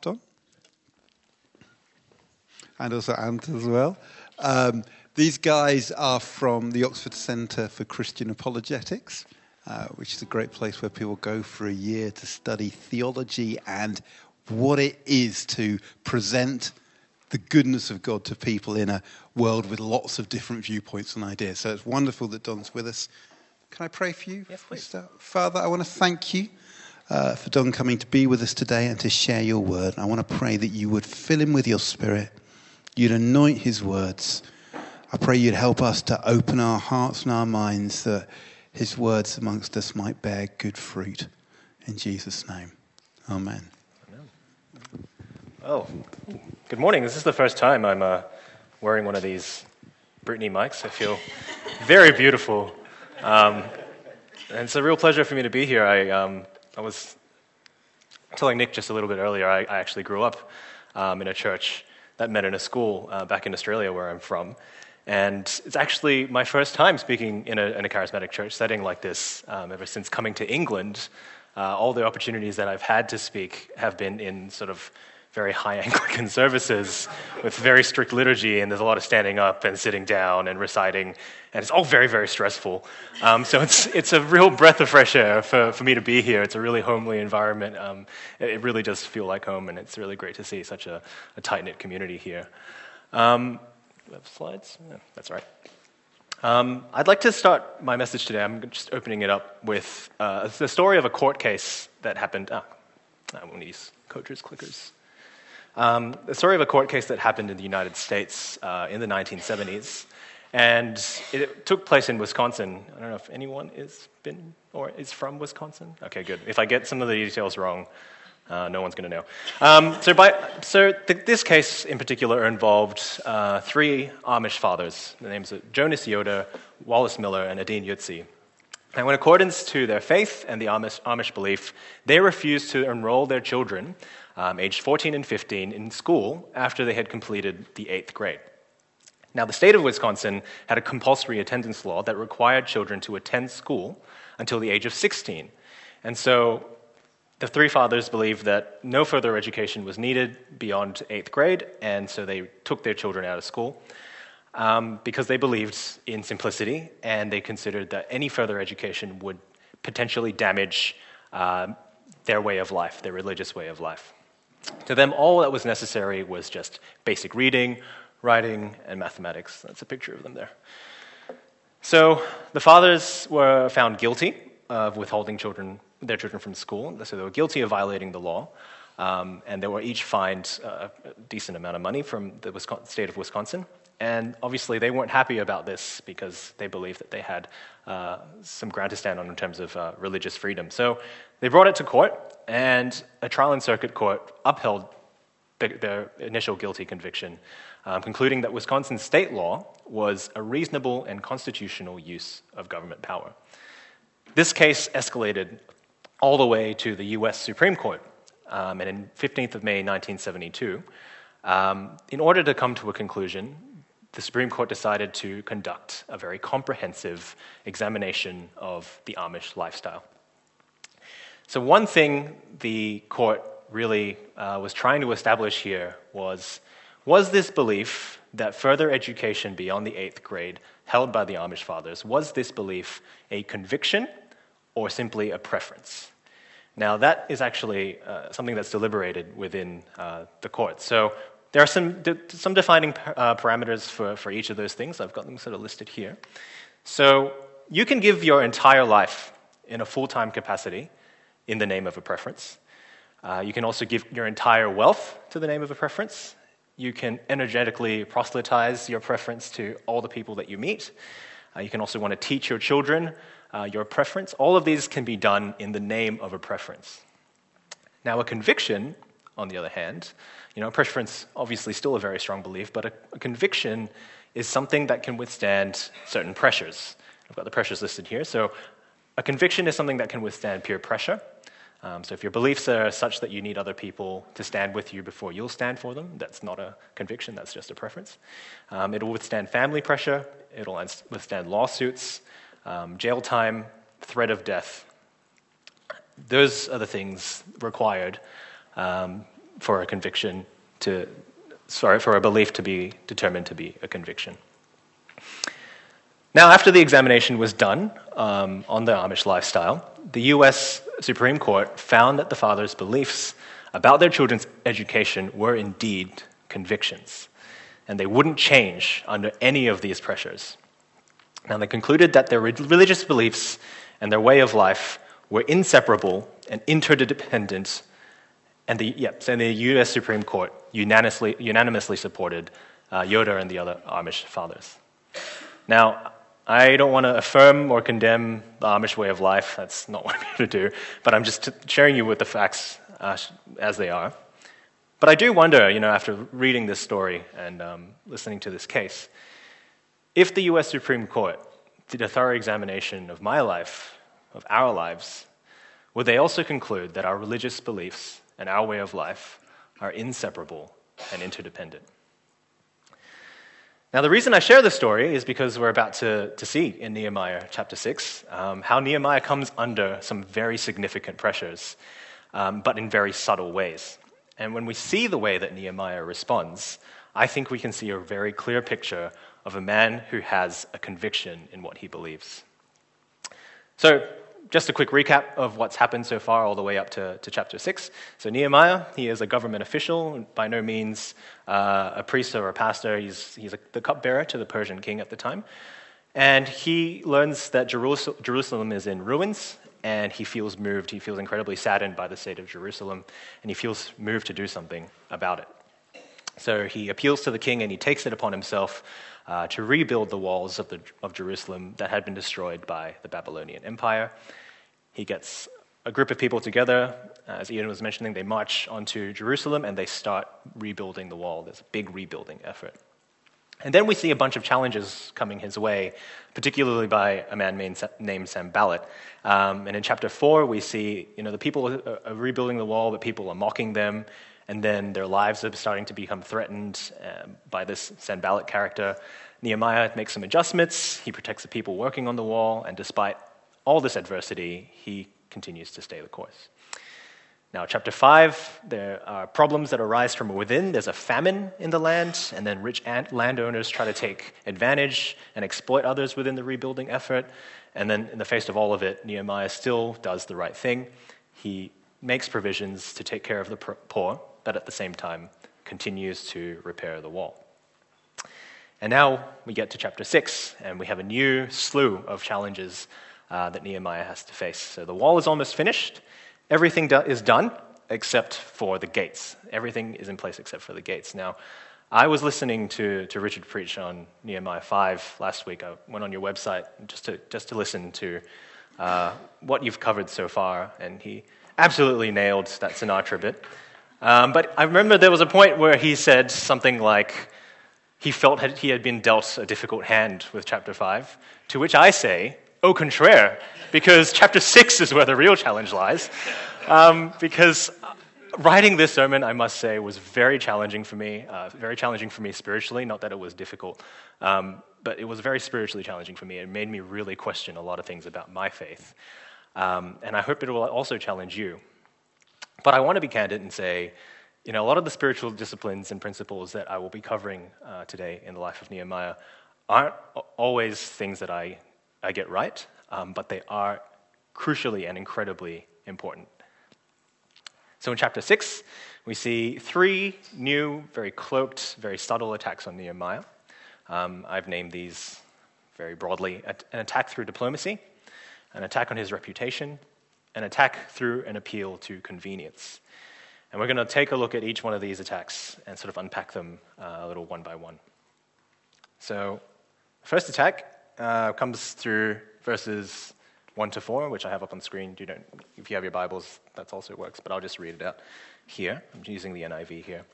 Don. And also Ant as well. Um, these guys are from the Oxford Centre for Christian Apologetics, uh, which is a great place where people go for a year to study theology and what it is to present the goodness of God to people in a world with lots of different viewpoints and ideas. So it's wonderful that Don's with us. Can I pray for you? Yes, please. Father, I want to thank you uh, for Don coming to be with us today and to share your word. I want to pray that you would fill him with your spirit, you'd anoint his words. I pray you'd help us to open our hearts and our minds that his words amongst us might bear good fruit. In Jesus' name. Amen. Oh, good morning. This is the first time I'm uh, wearing one of these Britney mics. I feel very beautiful. Um, and it's a real pleasure for me to be here. I, um, I was telling Nick just a little bit earlier, I, I actually grew up um, in a church that met in a school uh, back in Australia where I'm from. And it's actually my first time speaking in a, in a charismatic church setting like this um, ever since coming to England. Uh, all the opportunities that I've had to speak have been in sort of very high Anglican services with very strict liturgy, and there's a lot of standing up and sitting down and reciting, and it's all very, very stressful. Um, so it's, it's a real breath of fresh air for, for me to be here. It's a really homely environment. Um, it, really does feel like home, and it's really great to see such a, a tight knit community here. Um, slides? Yeah, that's right. Um, I'd like to start my message today. I'm just opening it up with uh, the story of a court case that happened. Ah, I won't use coaches clickers. Um, the story of a court case that happened in the United States uh, in the 1970s. And it took place in Wisconsin. I don't know if anyone is been or is from Wisconsin. Okay, good. If I get some of the details wrong, uh, no one's going to know. Um, so, by, so th- this case in particular involved uh, three Amish fathers. The names are Jonas Yoder, Wallace Miller, and Adin Yutzy. Now, in accordance to their faith and the Amish, Amish belief, they refused to enroll their children um, aged 14 and 15, in school after they had completed the eighth grade. Now, the state of Wisconsin had a compulsory attendance law that required children to attend school until the age of 16. And so the three fathers believed that no further education was needed beyond eighth grade, and so they took their children out of school um, because they believed in simplicity and they considered that any further education would potentially damage uh, their way of life, their religious way of life. To them, all that was necessary was just basic reading, writing, and mathematics. That's a picture of them there. So the fathers were found guilty of withholding children, their children from school. So they were guilty of violating the law. Um, and they were each fined a decent amount of money from the Wisconsin, state of Wisconsin. And obviously, they weren't happy about this because they believed that they had uh, some ground to stand on in terms of uh, religious freedom. So they brought it to court, and a trial and circuit court upheld their initial guilty conviction, um, concluding that Wisconsin state law was a reasonable and constitutional use of government power. This case escalated all the way to the US Supreme Court, um, and in 15th of May 1972, um, in order to come to a conclusion, the Supreme Court decided to conduct a very comprehensive examination of the Amish lifestyle. So, one thing the court really uh, was trying to establish here was was this belief that further education beyond the eighth grade held by the Amish fathers, was this belief a conviction or simply a preference? Now, that is actually uh, something that's deliberated within uh, the court. So, there are some, some defining uh, parameters for, for each of those things. I've got them sort of listed here. So you can give your entire life in a full time capacity in the name of a preference. Uh, you can also give your entire wealth to the name of a preference. You can energetically proselytize your preference to all the people that you meet. Uh, you can also want to teach your children uh, your preference. All of these can be done in the name of a preference. Now, a conviction, on the other hand, you know, preference, obviously, still a very strong belief, but a, a conviction is something that can withstand certain pressures. I've got the pressures listed here. So, a conviction is something that can withstand peer pressure. Um, so, if your beliefs are such that you need other people to stand with you before you'll stand for them, that's not a conviction, that's just a preference. Um, it'll withstand family pressure, it'll withstand lawsuits, um, jail time, threat of death. Those are the things required um, for a conviction to, sorry, for a belief to be determined to be a conviction. Now, after the examination was done um, on the Amish lifestyle, the US Supreme Court found that the fathers' beliefs about their children's education were indeed convictions, and they wouldn't change under any of these pressures. Now, they concluded that their religious beliefs and their way of life were inseparable and interdependent, and the, yep, and the US Supreme Court unanimously, unanimously supported uh, and the other Amish fathers. Now, I don't want to affirm or condemn the Amish way of life. That's not what I'm here to do. But I'm just sharing you with the facts uh, as they are. But I do wonder, you know, after reading this story and um, listening to this case, if the US Supreme Court did a thorough examination of my life, of our lives, would they also conclude that our religious beliefs and our way of life are inseparable and interdependent? Now, the reason I share this story is because we're about to, to see in Nehemiah chapter 6 um, how Nehemiah comes under some very significant pressures, um, but in very subtle ways. And when we see the way that Nehemiah responds, I think we can see a very clear picture of a man who has a conviction in what he believes. So, just a quick recap of what's happened so far, all the way up to, to chapter 6. So, Nehemiah, he is a government official, by no means uh, a priest or a pastor. He's, he's a, the cupbearer to the Persian king at the time. And he learns that Jerusalem is in ruins, and he feels moved. He feels incredibly saddened by the state of Jerusalem, and he feels moved to do something about it. So he appeals to the king and he takes it upon himself uh, to rebuild the walls of, the, of Jerusalem that had been destroyed by the Babylonian Empire. He gets a group of people together. Uh, as Ian was mentioning, they march onto Jerusalem and they start rebuilding the wall. There's a big rebuilding effort. And then we see a bunch of challenges coming his way, particularly by a man named Sanballat. Um, and in chapter 4, we see you know, the people are rebuilding the wall, but people are mocking them and then their lives are starting to become threatened uh, by this Sanballat character. Nehemiah makes some adjustments. He protects the people working on the wall, and despite all this adversity, he continues to stay the course. Now, chapter 5, there are problems that arise from within. There's a famine in the land, and then rich landowners try to take advantage and exploit others within the rebuilding effort. And then, in the face of all of it, Nehemiah still does the right thing. He makes provisions to take care of the poor, but at the same time continues to repair the wall. And now we get to chapter 6, and we have a new slew of challenges uh, that Nehemiah has to face. So the wall is almost finished, everything do- is done except for the gates. Everything is in place except for the gates. Now, I was listening to, to Richard preach on Nehemiah 5 last week. I went on your website just to, just to listen to uh, what you've covered so far, and he absolutely nailed that Sinatra bit. Um, but I remember there was a point where he said something like he felt he had been dealt a difficult hand with chapter 5, to which I say, au contraire, because chapter 6 is where the real challenge lies. Um, because writing this sermon, I must say, was very challenging for me, uh, very challenging for me spiritually, not that it was difficult, um, but it was very spiritually challenging for me. It made me really question a lot of things about my faith. Um, and I hope it will also challenge you. But I want to be candid and say, you know, a lot of the spiritual disciplines and principles that I will be covering uh, today in the life of Nehemiah aren't always things that I, I get right, um, but they are crucially and incredibly important. So in chapter 6, we see three new, very cloaked, very subtle attacks on Nehemiah. Um, I've named these very broadly an attack through diplomacy, an attack on his reputation, an attack through an appeal to convenience. And we're going to take a look at each one of these attacks and sort of unpack them uh, a little one by one. So, first attack uh, comes through verses 1 to 4, which I have up on screen. You don't, if you have your Bibles, that also works, but I'll just read it out here. I'm using the NIV here.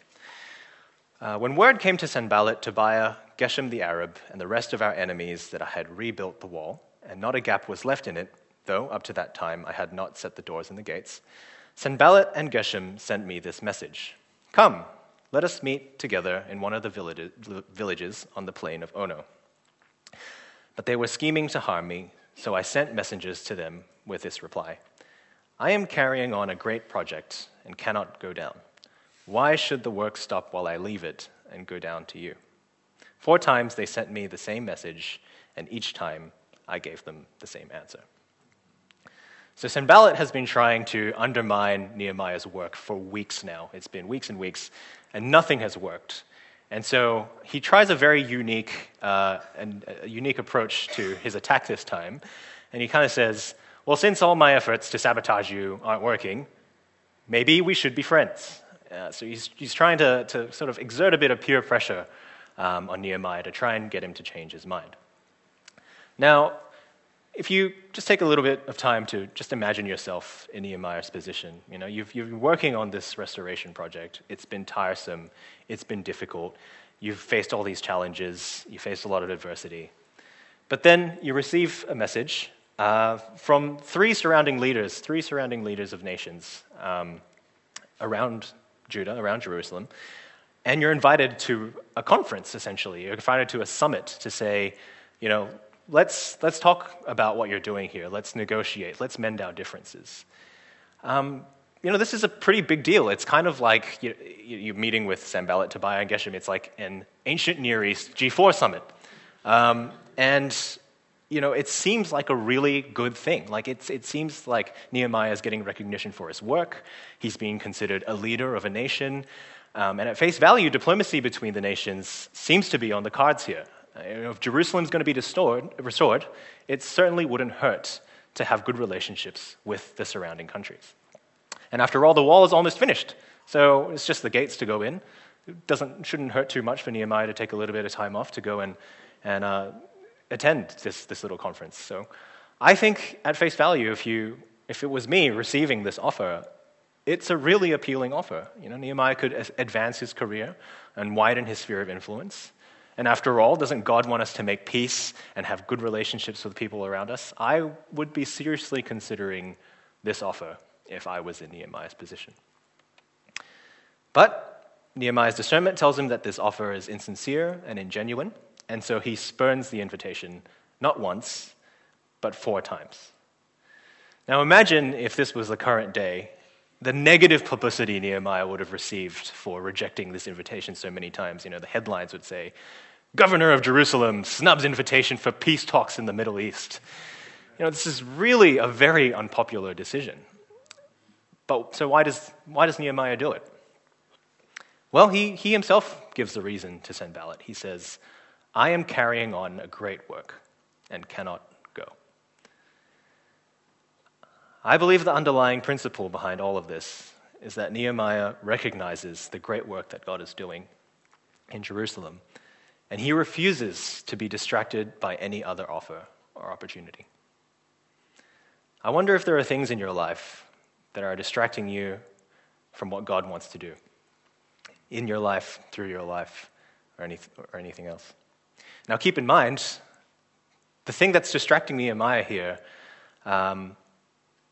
Uh, when word came to Sanballat, Tobiah, Geshem the Arab, and the rest of our enemies that I had rebuilt the wall, and not a gap was left in it, though up to that time I had not set the doors and the gates, Sanballat and Geshem sent me this message Come, let us meet together in one of the villages on the plain of Ono. But they were scheming to harm me, so I sent messengers to them with this reply I am carrying on a great project and cannot go down. Why should the work stop while I leave it and go down to you? Four times they sent me the same message, and each time I gave them the same answer. So Sanballat has been trying to undermine Nehemiah's work for weeks now. It's been weeks and weeks, and nothing has worked. And so he tries a very unique, uh, and a unique approach to his attack this time. And he kind of says, Well, since all my efforts to sabotage you aren't working, maybe we should be friends. Uh, so he's, he's trying to, to sort of exert a bit of peer pressure um, on Nehemiah to try and get him to change his mind. Now, if you just take a little bit of time to just imagine yourself in Nehemiah's position, you know, you've, you've been working on this restoration project. It's been tiresome. It's been difficult. You've faced all these challenges. You faced a lot of adversity. But then you receive a message uh, from three surrounding leaders, three surrounding leaders of nations um, around Judah, around Jerusalem, and you're invited to a conference, essentially. You're invited to a summit to say, you know, let's, let's talk about what you're doing here. Let's negotiate. Let's mend our differences. Um, you know, this is a pretty big deal. It's kind of like you, you meeting with Sanballat, Tobiah, and Geshem. It's like an ancient Near East G4 summit. Um, and, you know, it seems like a really good thing. Like, it's, it seems like Nehemiah is getting recognition for his work. He's being considered a leader of a nation. Um, and at face value, diplomacy between the nations seems to be on the cards here. Uh, if Jerusalem's going to be restored, restored, it certainly wouldn't hurt to have good relationships with the surrounding countries. And after all, the wall is almost finished, so it's just the gates to go in. It doesn't, shouldn't hurt too much for Nehemiah to take a little bit of time off to go and, and uh, attend this, this little conference. So I think, at face value, if, you, if it was me receiving this offer, it's a really appealing offer. You know, Nehemiah could advance his career and widen his sphere of influence. And after all, doesn't God want us to make peace and have good relationships with people around us? I would be seriously considering this offer if I was in Nehemiah's position. But Nehemiah's discernment tells him that this offer is insincere and ingenuine, and so he spurns the invitation not once, but four times. Now imagine if this was the current day, the negative publicity Nehemiah would have received for rejecting this invitation so many times. You know, the headlines would say, Governor of Jerusalem snubs invitation for peace talks in the Middle East. You know, this is really a very unpopular decision. But so why does, why does Nehemiah do it? Well, he, he himself gives the reason to send Sanballat. He says, I am carrying on a great work and cannot go. I believe the underlying principle behind all of this is that Nehemiah recognizes the great work that God is doing in Jerusalem and he refuses to be distracted by any other offer or opportunity. I wonder if there are things in your life that are distracting you from what God wants to do in your life, through your life, or, any, or anything else. Now, keep in mind, the thing that's distracting Nehemiah here, um,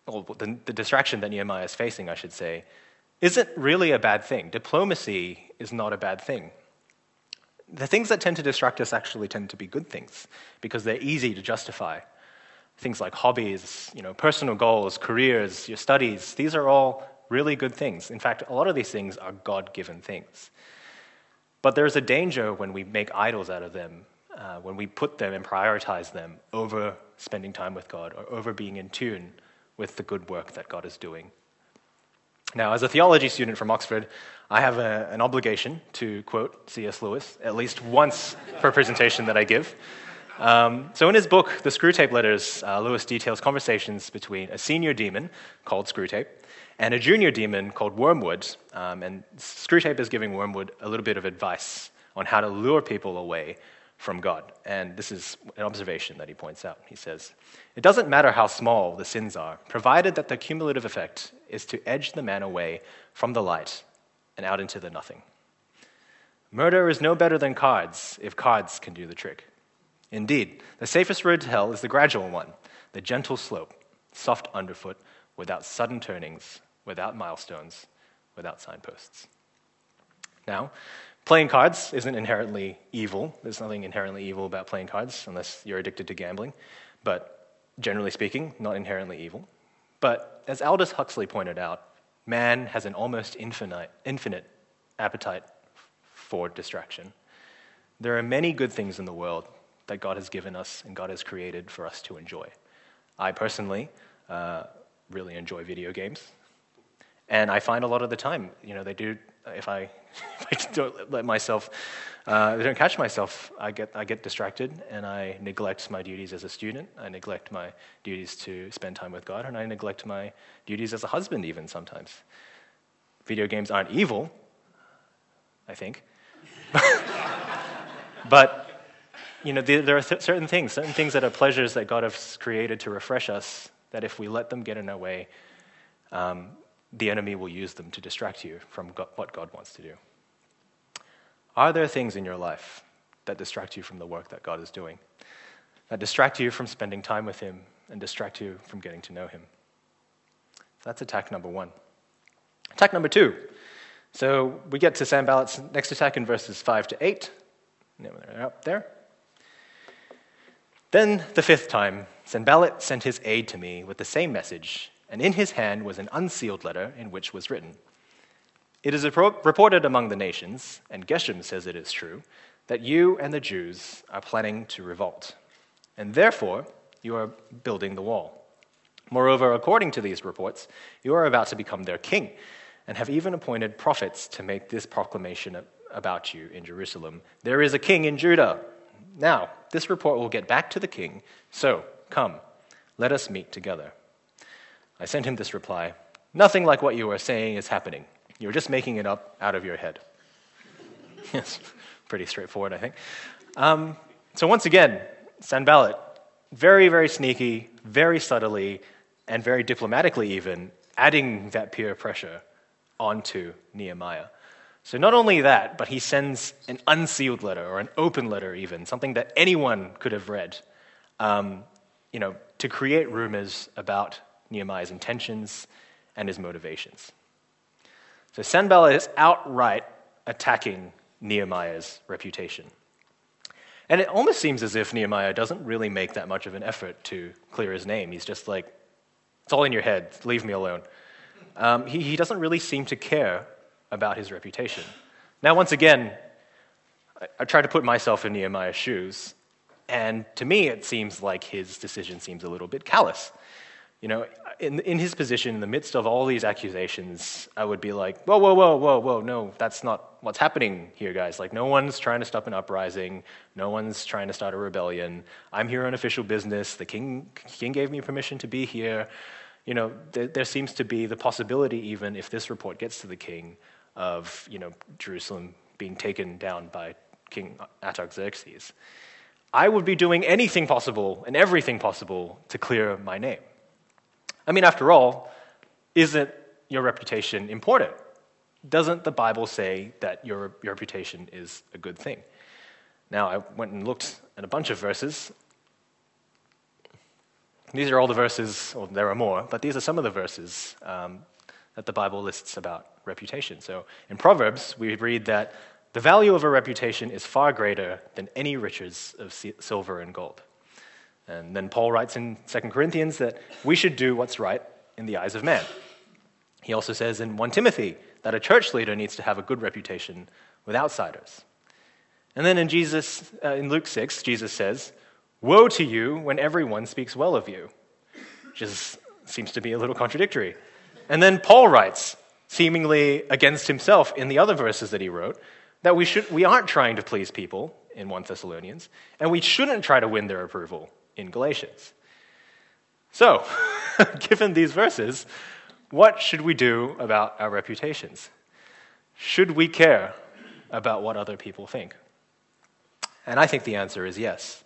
well, the, the distraction that Nehemiah is facing, I should say, isn't really a bad thing. Diplomacy is not a bad thing the things that tend to distract us actually tend to be good things because they're easy to justify. Things like hobbies, you know, personal goals, careers, your studies, these are all really good things. In fact, a lot of these things are God given things. But there's a danger when we make idols out of them, uh, when we put them and prioritize them over spending time with God or over being in tune with the good work that God is doing. Now, as a theology student from Oxford, I have a, an obligation to quote C.S. Lewis at least once a presentation that I give. Um, so, in his book, The Screwtape Letters, uh, Lewis details conversations between a senior demon called Screwtape and a junior demon called Wormwood. Um, and Screwtape is giving Wormwood a little bit of advice on how to lure people away from God. And this is an observation that he points out. He says, It doesn't matter how small the sins are, provided that the cumulative effect is to edge the man away from the light and out into the nothing. Murder is no better than cards if cards can do the trick. Indeed, the safest road to hell is the gradual one, the gentle slope, soft underfoot, without sudden turnings, without milestones, without signposts. Now, Playing cards isn't inherently evil. There's nothing inherently evil about playing cards unless you're addicted to gambling. But generally speaking, not inherently evil. But as Aldous Huxley pointed out, man has an almost infinite, infinite appetite for distraction. There are many good things in the world that God has given us and God has created for us to enjoy. I personally uh, really enjoy video games. And I find a lot of the time, you know, they do, if I, if I don't let myself, uh, I don't catch myself, I get, I get distracted and I neglect my duties as a student. I neglect my duties to spend time with God, and I neglect my duties as a husband, even sometimes. Video games aren't evil, I think. but you know, there are certain things, certain things that are pleasures that God has created to refresh us, that if we let them get in our way, um, the enemy will use them to distract you from God, what God wants to do. Are there things in your life that distract you from the work that God is doing? That distract you from spending time with Him and distract you from getting to know Him? That's attack number one. Attack number two. So we get to Sanballat's next attack in verses 5 to 8. They're up there. Then, the fifth time, Sanballat sent his aide to me with the same message, and in his hand was an unsealed letter in which was written It is reported among the nations, and Geshem says it is true, that you and the Jews are planning to revolt, and therefore you are building the wall. Moreover, according to these reports, you are about to become their king, and have even appointed prophets to make this proclamation about you in Jerusalem There is a king in Judah. Now, this report will get back to the king, so come, let us meet together. I sent him this reply Nothing like what you are saying is happening. You're just making it up out of your head. yes, pretty straightforward, I think. Um, so, once again, Sanballat, very, very sneaky, very subtly, and very diplomatically, even, adding that peer pressure onto Nehemiah. So, not only that, but he sends an unsealed letter or an open letter, even, something that anyone could have read, um, you know, to create rumors about Nehemiah's intentions and his motivations. So, Sanballat is outright attacking Nehemiah's reputation. And it almost seems as if Nehemiah doesn't really make that much of an effort to clear his name. He's just like, it's all in your head, leave me alone. Um, he, he doesn't really seem to care about his reputation. Now, once again, I, I try to put myself in Nehemiah's shoes, and to me, it seems like his decision seems a little bit callous. You know, in, in his position, in the midst of all these accusations, I would be like, whoa, whoa, whoa, whoa, whoa, no, that's not what's happening here, guys. Like, no one's trying to stop an uprising. No one's trying to start a rebellion. I'm here on official business. The king, king gave me permission to be here. You know, there, there seems to be the possibility, even if this report gets to the king, of you know, Jerusalem being taken down by King Artaxerxes. I would be doing anything possible and everything possible to clear my name. I mean, after all, isn't your reputation important? Doesn't the Bible say that your, your reputation is a good thing? Now, I went and looked at a bunch of verses. These are all the verses, or there are more, but these are some of the verses um, that the Bible lists about reputation. So in Proverbs, we read that the value of a reputation is far greater than any riches of silver and gold. And then Paul writes in 2 Corinthians that we should do what's right in the eyes of man. He also says in 1 Timothy that a church leader needs to have a good reputation with outsiders. And then in Jesus uh, in Luke 6, Jesus says, "Woe to you when everyone speaks well of you." Which is, seems to be a little contradictory. And then Paul writes, seemingly against himself in the other verses that he wrote, that we, should, we aren't trying to please people in 1 Thessalonians, and we shouldn't try to win their approval in Galatians. So, given these verses, what should we do about our reputations? Should we care about what other people think? And I think the answer is yes.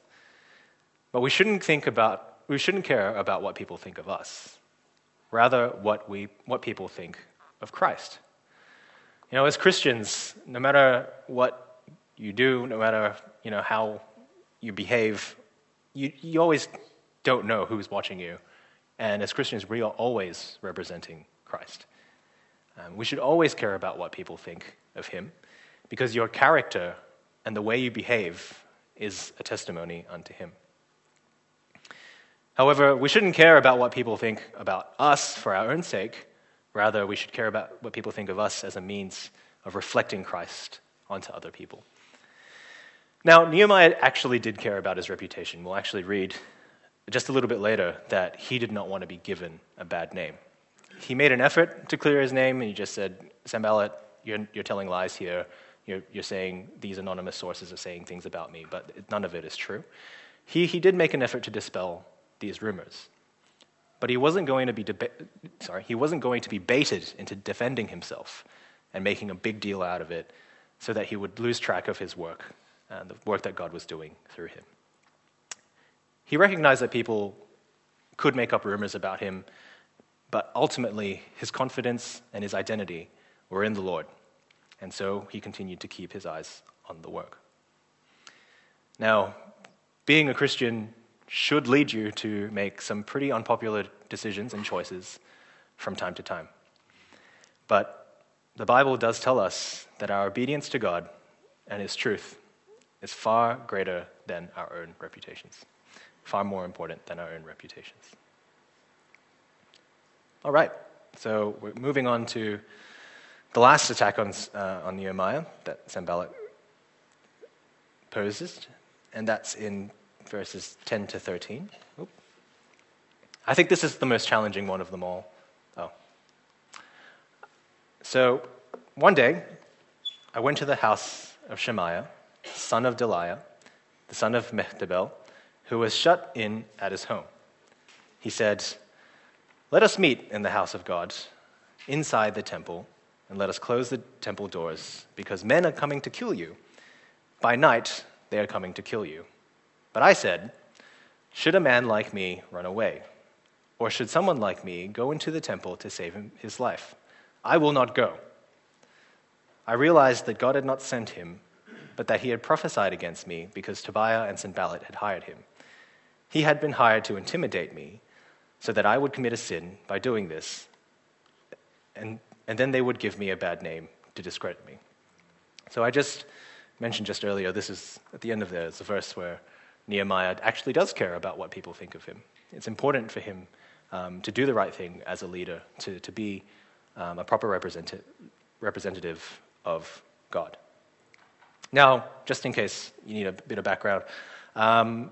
But we shouldn't think about we shouldn't care about what people think of us rather what, we, what people think of Christ. You know, as Christians, no matter what you do, no matter you know, how you behave, you, you always don't know who's watching you. And as Christians, we are always representing Christ. Um, we should always care about what people think of Him because your character and the way you behave is a testimony unto Him. However, we shouldn't care about what people think about us for our own sake. Rather, we should care about what people think of us as a means of reflecting Christ onto other people. Now, Nehemiah actually did care about his reputation. We'll actually read just a little bit later that he did not want to be given a bad name. He made an effort to clear his name, and he just said, Sanballat, you're, you're telling lies here. You're, you're saying these anonymous sources are saying things about me, but none of it is true. He, he did make an effort to dispel these rumors. But he wasn't going to be deba- sorry, he wasn't going to be baited into defending himself and making a big deal out of it so that he would lose track of his work and the work that God was doing through him. He recognized that people could make up rumors about him, but ultimately his confidence and his identity were in the Lord. And so he continued to keep his eyes on the work. Now, being a Christian should lead you to make some pretty unpopular decisions and choices from time to time. But the Bible does tell us that our obedience to God and His truth is far greater than our own reputations, far more important than our own reputations. All right, so we're moving on to the last attack on, uh, on Nehemiah that Sanballat poses, and that's in verses 10 to 13. Oop. I think this is the most challenging one of them all. Oh. So, one day, I went to the house of Shemaiah, son of Delaiah, the son of Mehetabel, who was shut in at his home. He said, Let us meet in the house of God, inside the temple, and let us close the temple doors, because men are coming to kill you. By night, they are coming to kill you. But I said, Should a man like me run away? Or should someone like me go into the temple to save him, his life? I will not go. I realized that God had not sent him, but that he had prophesied against me because Tobiah and Sanballat had hired him. He had been hired to intimidate me so that I would commit a sin by doing this, and, and then they would give me a bad name to discredit me. So I just mentioned just earlier, this is at the end of there, it's a verse where Nehemiah actually does care about what people think of him. It's important for him um, to do the right thing as a leader, to, to be um, a proper represent- representative of God. Now, just in case you need a bit of background, um,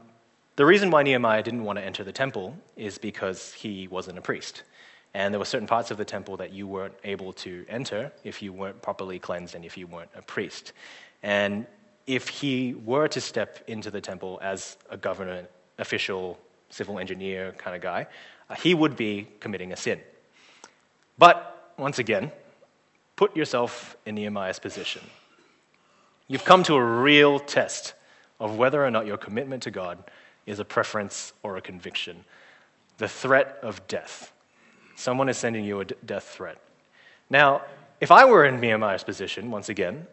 the reason why Nehemiah didn't want to enter the temple is because he wasn't a priest. And there were certain parts of the temple that you weren't able to enter if you weren't properly cleansed and if you weren't a priest. And if he were to step into the temple as a government official, civil engineer kind of guy, uh, he would be committing a sin. But once again, put yourself in Nehemiah's position. You've come to a real test of whether or not your commitment to God is a preference or a conviction. The threat of death. Someone is sending you a death threat. Now, if I were in Nehemiah's position, once again,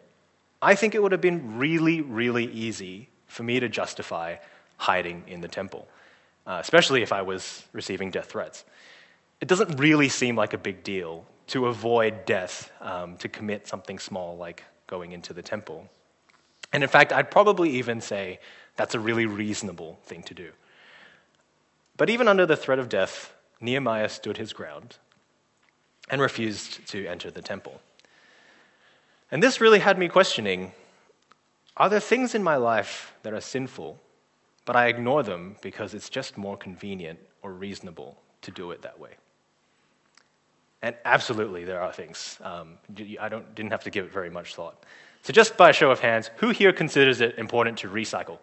I think it would have been really, really easy for me to justify hiding in the temple, uh, especially if I was receiving death threats. It doesn't really seem like a big deal to avoid death, um, to commit something small like going into the temple. And in fact, I'd probably even say that's a really reasonable thing to do. But even under the threat of death, Nehemiah stood his ground and refused to enter the temple. And this really had me questioning are there things in my life that are sinful, but I ignore them because it's just more convenient or reasonable to do it that way? And absolutely, there are things. Um, I don't, didn't have to give it very much thought. So, just by a show of hands, who here considers it important to recycle?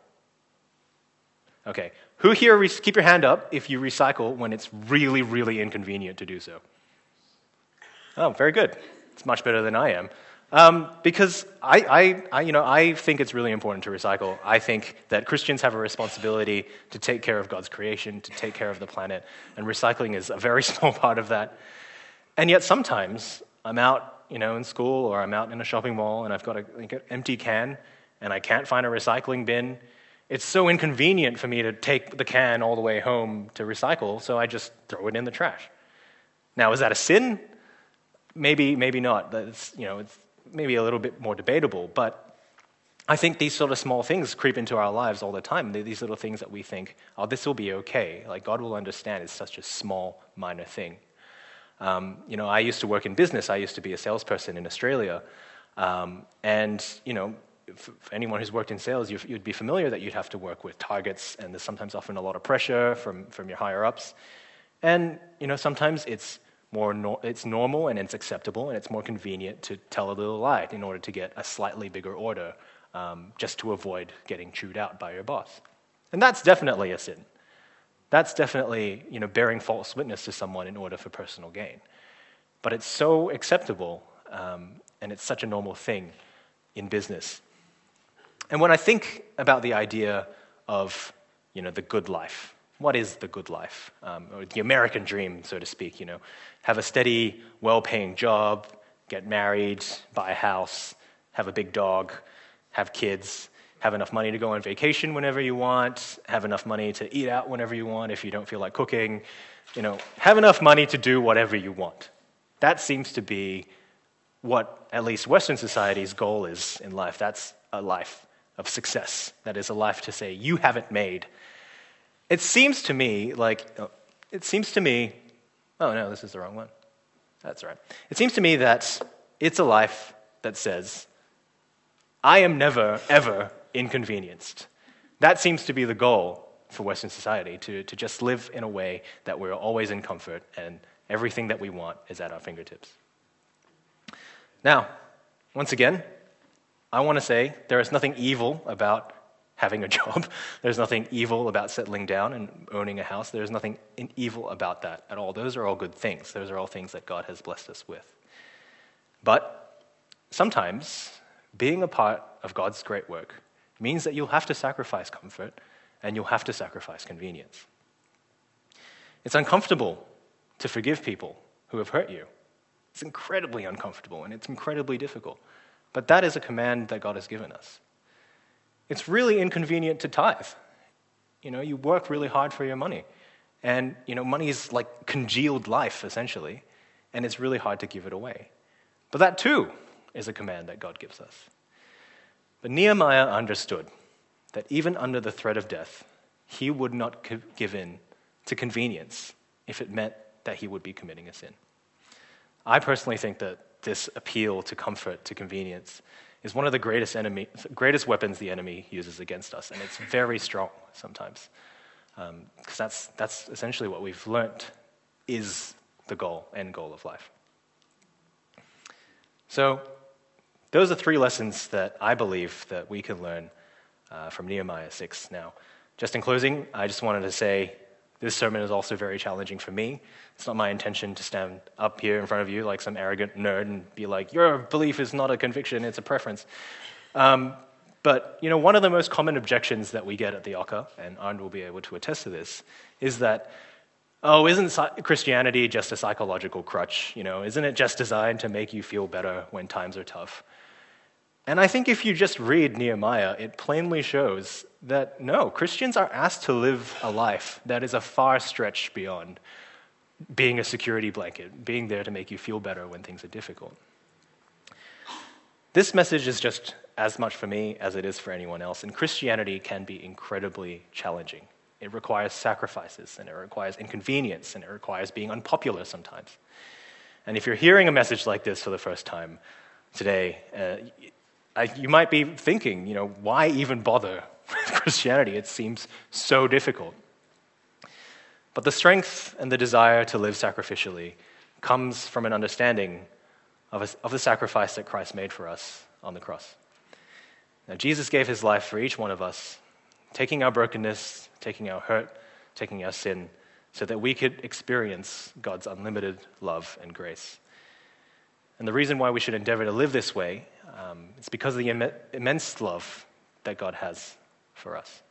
Okay. Who here, re- keep your hand up if you recycle when it's really, really inconvenient to do so? Oh, very good. It's much better than I am. Um, because I, I, I, you know, I think it's really important to recycle. I think that Christians have a responsibility to take care of God's creation, to take care of the planet, and recycling is a very small part of that. And yet sometimes I'm out, you know, in school or I'm out in a shopping mall and I've got a, like, an empty can and I can't find a recycling bin. It's so inconvenient for me to take the can all the way home to recycle, so I just throw it in the trash. Now, is that a sin? Maybe, maybe not. That's, you know, it's, maybe a little bit more debatable, but I think these sort of small things creep into our lives all the time. They're these little things that we think, oh, this will be okay. Like, God will understand it's such a small, minor thing. Um, you know, I used to work in business. I used to be a salesperson in Australia. Um, and, you know, for anyone who's worked in sales, you'd be familiar that you'd have to work with targets, and there's sometimes often a lot of pressure from, from your higher ups. And, you know, sometimes it's more no, it's normal and it's acceptable and it's more convenient to tell a little lie in order to get a slightly bigger order um, just to avoid getting chewed out by your boss. And that's definitely a sin. That's definitely you know, bearing false witness to someone in order for personal gain. But it's so acceptable um, and it's such a normal thing in business. And when I think about the idea of you know, the good life, what is the good life, um, or the American dream, so to speak? You know, have a steady, well-paying job, get married, buy a house, have a big dog, have kids, have enough money to go on vacation whenever you want, have enough money to eat out whenever you want if you don't feel like cooking, you know, have enough money to do whatever you want. That seems to be what at least Western society's goal is in life. That's a life of success. That is a life to say, you haven't made. It seems to me like, oh, it seems to me, oh no, this is the wrong one. That's right. It seems to me that it's a life that says, I am never, ever inconvenienced. That seems to be the goal for Western society, to, to just live in a way that we're always in comfort and everything that we want is at our fingertips. Now, once again, I want to say there is nothing evil about having a job. There's nothing evil about settling down and owning a house. There's nothing evil about that at all. Those are all good things. Those are all things that God has blessed us with. But sometimes being a part of God's great work means that you'll have to sacrifice comfort and you'll have to sacrifice convenience. It's uncomfortable to forgive people who have hurt you. It's incredibly uncomfortable and it's incredibly difficult. But that is a command that God has given us. It's really inconvenient to tithe. You know, you work really hard for your money. And, you know, money is like congealed life, essentially, and it's really hard to give it away. But that too is a command that God gives us. But Nehemiah understood that even under the threat of death, he would not give in to convenience if it meant that he would be committing a sin. I personally think that this appeal to comfort, to convenience, is one of the greatest, enemy, greatest weapons the enemy uses against us, and it's very strong sometimes. Because um, that's, that's essentially what we've learnt is the goal, end goal of life. So, those are three lessons that I believe that we can learn uh, from Nehemiah 6 now. Just in closing, I just wanted to say this sermon is also very challenging for me. It's not my intention to stand up here in front of you like some arrogant nerd and be like, your belief is not a conviction, it's a preference. Um, but, you know, one of the most common objections that we get at the OCCA, and Arnd will be able to attest to this, is that oh, isn't Christianity just a psychological crutch? You know, isn't it just designed to make you feel better when times are tough? And I think if you just read Nehemiah, it plainly shows that no, Christians are asked to live a life that is a far stretch beyond being a security blanket, being there to make you feel better when things are difficult. This message is just as much for me as it is for anyone else, and Christianity can be incredibly challenging. It requires sacrifices, and it requires inconvenience, and it requires being unpopular sometimes. And if you're hearing a message like this for the first time today, uh, you might be thinking, you know, why even bother with Christianity? It seems so difficult. But the strength and the desire to live sacrificially comes from an understanding of, a, of the sacrifice that Christ made for us on the cross. Now, Jesus gave his life for each one of us, taking our brokenness, taking our hurt, taking our sin, so that we could experience God's unlimited love and grace. And the reason why we should endeavor to live this way um, is because of the Im- immense love that God has for us.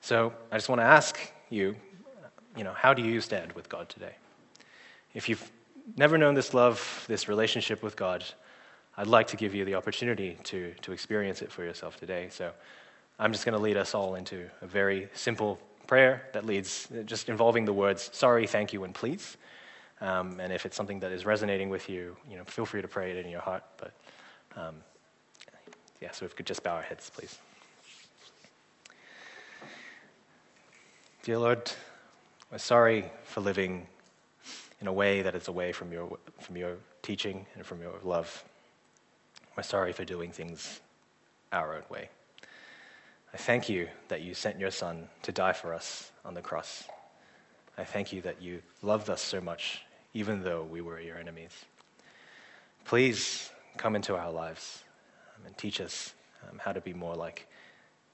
So I just want to ask you, you know, how do you stand with God today? If you've never known this love, this relationship with God, I'd like to give you the opportunity to, to experience it for yourself today. So I'm just going to lead us all into a very simple prayer that leads, just involving the words sorry, thank you, and please. Um, and if it's something that is resonating with you, you know, feel free to pray it in your heart. But um, yeah, so if we could just bow our heads, please. Dear Lord, we're sorry for living in a way that is away from your, from your teaching and from your love. We're sorry for doing things our own way. I thank you that you sent your Son to die for us on the cross. I thank you that you loved us so much, even though we were your enemies. Please come into our lives um, and teach us um, how to be more like,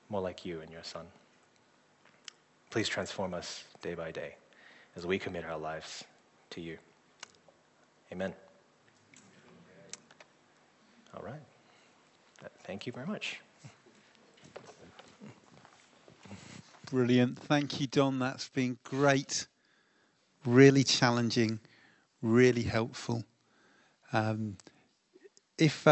more like you and your Son. Please transform us day by day as we commit our lives to you. Amen. All right. Thank you very much. Brilliant. Thank you, Don. That's been great. Really challenging, really helpful. Um, if uh,